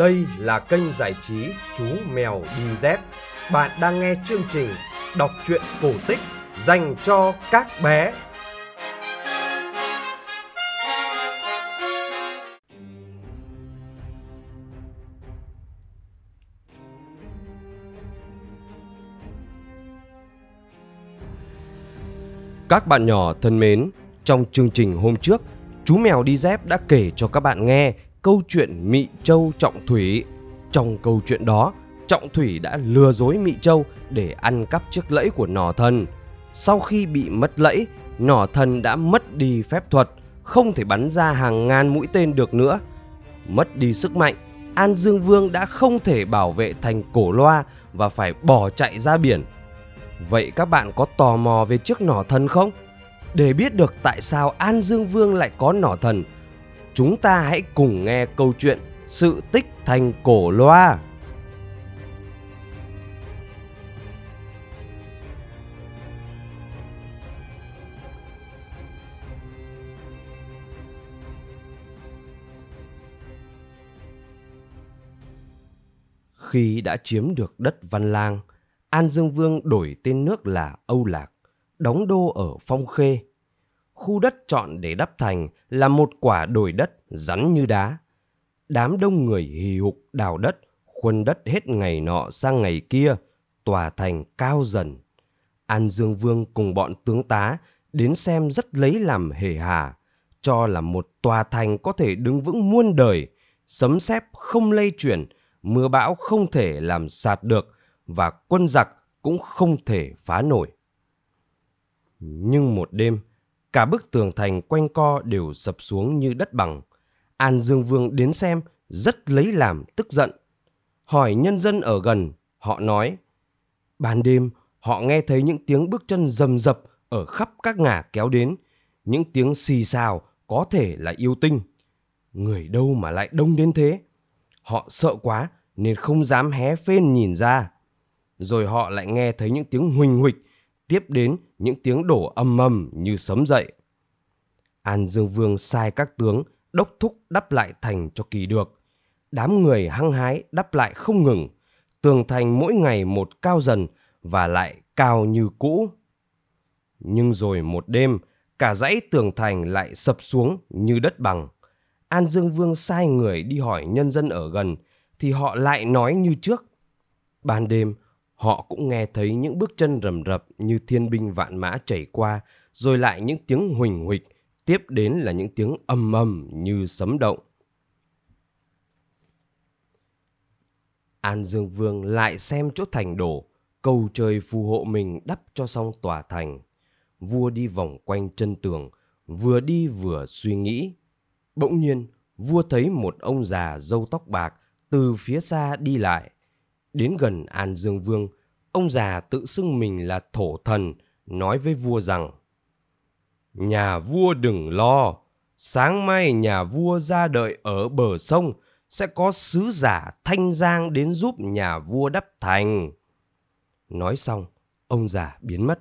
Đây là kênh giải trí Chú Mèo Đi Dép. Bạn đang nghe chương trình đọc truyện cổ tích dành cho các bé. Các bạn nhỏ thân mến, trong chương trình hôm trước, chú mèo đi dép đã kể cho các bạn nghe câu chuyện Mị Châu Trọng Thủy. Trong câu chuyện đó, Trọng Thủy đã lừa dối Mị Châu để ăn cắp chiếc lẫy của nỏ thần. Sau khi bị mất lẫy, nỏ thần đã mất đi phép thuật, không thể bắn ra hàng ngàn mũi tên được nữa. Mất đi sức mạnh, An Dương Vương đã không thể bảo vệ thành cổ loa và phải bỏ chạy ra biển. Vậy các bạn có tò mò về chiếc nỏ thần không? Để biết được tại sao An Dương Vương lại có nỏ thần, chúng ta hãy cùng nghe câu chuyện Sự tích thành cổ loa. Khi đã chiếm được đất Văn Lang, An Dương Vương đổi tên nước là Âu Lạc, đóng đô ở Phong Khê. Khu đất chọn để đắp thành là một quả đồi đất rắn như đá. Đám đông người hì hục đào đất, khuân đất hết ngày nọ sang ngày kia, tòa thành cao dần. An Dương Vương cùng bọn tướng tá đến xem rất lấy làm hề hà, cho là một tòa thành có thể đứng vững muôn đời, sấm sét không lây chuyển, mưa bão không thể làm sạt được và quân giặc cũng không thể phá nổi. Nhưng một đêm, cả bức tường thành quanh co đều sập xuống như đất bằng. An Dương Vương đến xem rất lấy làm tức giận. Hỏi nhân dân ở gần, họ nói, ban đêm họ nghe thấy những tiếng bước chân rầm rập ở khắp các ngả kéo đến, những tiếng xì xào có thể là yêu tinh. Người đâu mà lại đông đến thế? Họ sợ quá nên không dám hé phên nhìn ra. Rồi họ lại nghe thấy những tiếng huỳnh huỳnh, tiếp đến những tiếng đổ âm âm như sấm dậy. An Dương Vương sai các tướng đốc thúc đắp lại thành cho kỳ được. Đám người hăng hái đắp lại không ngừng, tường thành mỗi ngày một cao dần và lại cao như cũ. Nhưng rồi một đêm, cả dãy tường thành lại sập xuống như đất bằng. An Dương Vương sai người đi hỏi nhân dân ở gần, thì họ lại nói như trước. Ban đêm, họ cũng nghe thấy những bước chân rầm rập như thiên binh vạn mã chảy qua, rồi lại những tiếng huỳnh huỳnh, tiếp đến là những tiếng ầm ầm như sấm động. An Dương Vương lại xem chỗ thành đổ, cầu trời phù hộ mình đắp cho xong tòa thành. Vua đi vòng quanh chân tường, vừa đi vừa suy nghĩ. Bỗng nhiên, vua thấy một ông già râu tóc bạc từ phía xa đi lại. Đến gần An Dương Vương, ông già tự xưng mình là thổ thần, nói với vua rằng Nhà vua đừng lo, sáng mai nhà vua ra đợi ở bờ sông sẽ có sứ giả thanh giang đến giúp nhà vua đắp thành. Nói xong, ông già biến mất.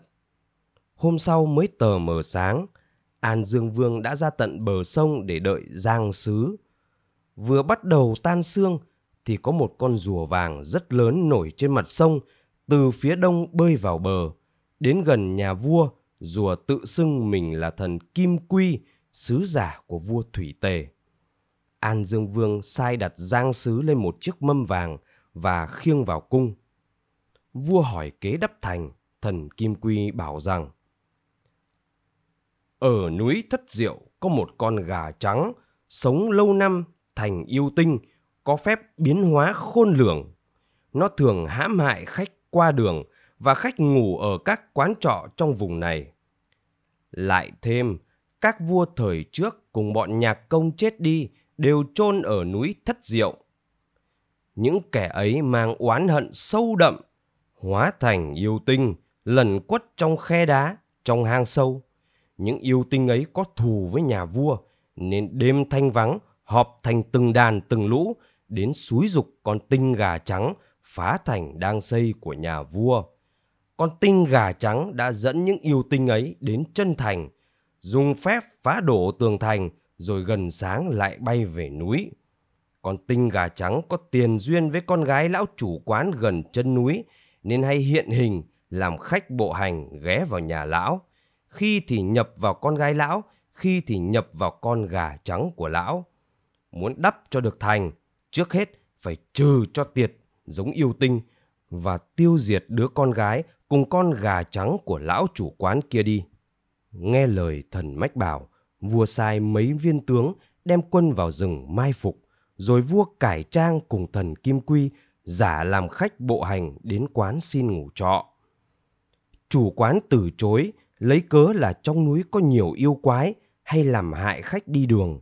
Hôm sau mới tờ mờ sáng, An Dương Vương đã ra tận bờ sông để đợi giang sứ. Vừa bắt đầu tan sương thì có một con rùa vàng rất lớn nổi trên mặt sông từ phía đông bơi vào bờ. Đến gần nhà vua, rùa tự xưng mình là thần Kim Quy, sứ giả của vua Thủy Tề. An Dương Vương sai đặt giang sứ lên một chiếc mâm vàng và khiêng vào cung. Vua hỏi kế đắp thành, thần Kim Quy bảo rằng Ở núi Thất Diệu có một con gà trắng, sống lâu năm thành yêu tinh, có phép biến hóa khôn lường. Nó thường hãm hại khách qua đường và khách ngủ ở các quán trọ trong vùng này. Lại thêm, các vua thời trước cùng bọn nhạc công chết đi đều chôn ở núi Thất Diệu. Những kẻ ấy mang oán hận sâu đậm, hóa thành yêu tinh, lẩn quất trong khe đá, trong hang sâu. Những yêu tinh ấy có thù với nhà vua, nên đêm thanh vắng họp thành từng đàn từng lũ đến suối dục con tinh gà trắng phá thành đang xây của nhà vua. Con tinh gà trắng đã dẫn những yêu tinh ấy đến chân thành, dùng phép phá đổ tường thành rồi gần sáng lại bay về núi. Con tinh gà trắng có tiền duyên với con gái lão chủ quán gần chân núi nên hay hiện hình làm khách bộ hành ghé vào nhà lão. Khi thì nhập vào con gái lão, khi thì nhập vào con gà trắng của lão. Muốn đắp cho được thành, trước hết phải trừ cho tiệt giống yêu tinh và tiêu diệt đứa con gái cùng con gà trắng của lão chủ quán kia đi. Nghe lời thần mách bảo, vua sai mấy viên tướng đem quân vào rừng mai phục, rồi vua cải trang cùng thần Kim Quy giả làm khách bộ hành đến quán xin ngủ trọ. Chủ quán từ chối, lấy cớ là trong núi có nhiều yêu quái hay làm hại khách đi đường.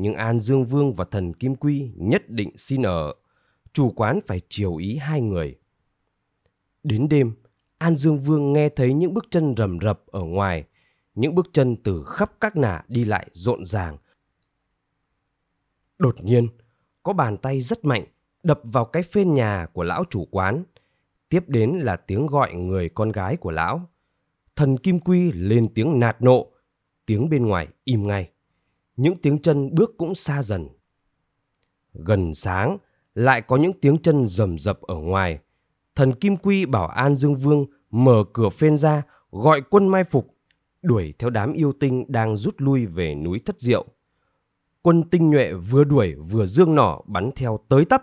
Nhưng An Dương Vương và thần Kim Quy nhất định xin ở. Chủ quán phải chiều ý hai người. Đến đêm, An Dương Vương nghe thấy những bước chân rầm rập ở ngoài, những bước chân từ khắp các nả đi lại rộn ràng. Đột nhiên, có bàn tay rất mạnh đập vào cái phên nhà của lão chủ quán. Tiếp đến là tiếng gọi người con gái của lão. Thần Kim Quy lên tiếng nạt nộ, tiếng bên ngoài im ngay. Những tiếng chân bước cũng xa dần. Gần sáng, lại có những tiếng chân rầm rập ở ngoài. Thần Kim Quy bảo An Dương Vương mở cửa phên ra, gọi quân mai phục, đuổi theo đám yêu tinh đang rút lui về núi Thất Diệu. Quân tinh nhuệ vừa đuổi vừa dương nỏ bắn theo tới tấp.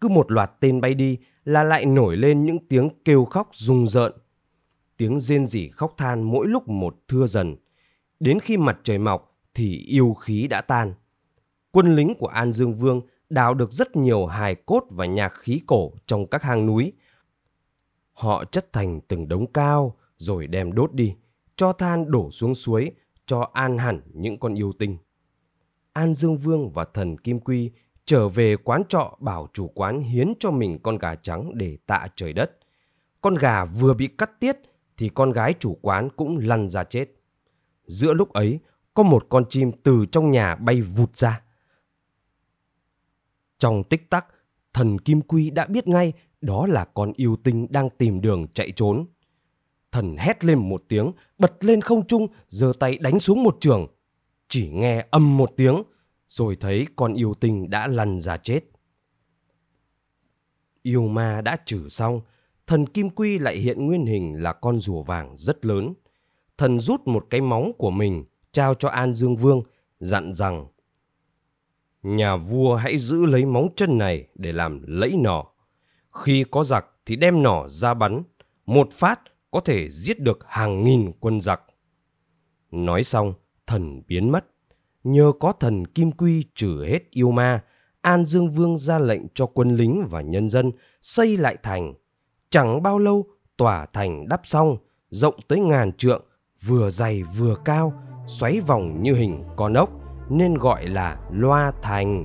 Cứ một loạt tên bay đi là lại nổi lên những tiếng kêu khóc rùng rợn. Tiếng rên rỉ khóc than mỗi lúc một thưa dần. Đến khi mặt trời mọc thì yêu khí đã tan. Quân lính của An Dương Vương đào được rất nhiều hài cốt và nhạc khí cổ trong các hang núi. Họ chất thành từng đống cao rồi đem đốt đi, cho than đổ xuống suối, cho an hẳn những con yêu tinh. An Dương Vương và thần Kim Quy trở về quán trọ bảo chủ quán hiến cho mình con gà trắng để tạ trời đất. Con gà vừa bị cắt tiết thì con gái chủ quán cũng lăn ra chết. Giữa lúc ấy, có một con chim từ trong nhà bay vụt ra. Trong tích tắc, thần Kim Quy đã biết ngay đó là con yêu tinh đang tìm đường chạy trốn. Thần hét lên một tiếng, bật lên không trung, giơ tay đánh xuống một trường. Chỉ nghe âm một tiếng, rồi thấy con yêu tinh đã lăn ra chết. Yêu ma đã trừ xong, thần Kim Quy lại hiện nguyên hình là con rùa vàng rất lớn. Thần rút một cái móng của mình, trao cho An Dương Vương, dặn rằng Nhà vua hãy giữ lấy móng chân này để làm lẫy nỏ. Khi có giặc thì đem nỏ ra bắn, một phát có thể giết được hàng nghìn quân giặc. Nói xong, thần biến mất. Nhờ có thần Kim Quy trừ hết yêu ma, An Dương Vương ra lệnh cho quân lính và nhân dân xây lại thành. Chẳng bao lâu, tòa thành đắp xong, rộng tới ngàn trượng, vừa dày vừa cao, xoáy vòng như hình con ốc, nên gọi là loa thành.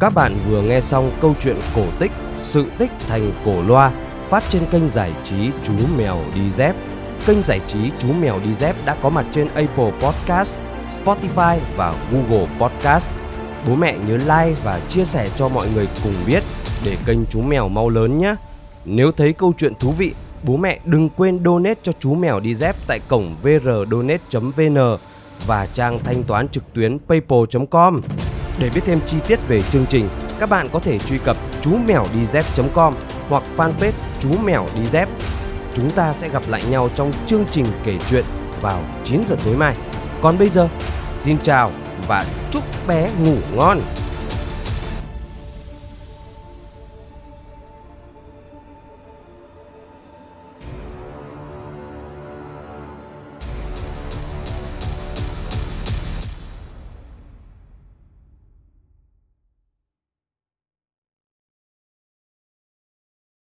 Các bạn vừa nghe xong câu chuyện cổ tích Sự tích thành cổ loa phát trên kênh giải trí Chú Mèo Đi Dép. Kênh giải trí Chú Mèo Đi Dép đã có mặt trên Apple Podcast, Spotify và Google Podcast. Bố mẹ nhớ like và chia sẻ cho mọi người cùng biết để kênh Chú Mèo mau lớn nhé. Nếu thấy câu chuyện thú vị, bố mẹ đừng quên donate cho Chú Mèo Đi Dép tại cổng vrdonate.vn và trang thanh toán trực tuyến paypal.com. Để biết thêm chi tiết về chương trình, các bạn có thể truy cập chú mèo đi dép.com hoặc fanpage chú mèo đi dép. Chúng ta sẽ gặp lại nhau trong chương trình kể chuyện vào 9 giờ tối mai. Còn bây giờ, xin chào và chúc bé ngủ ngon.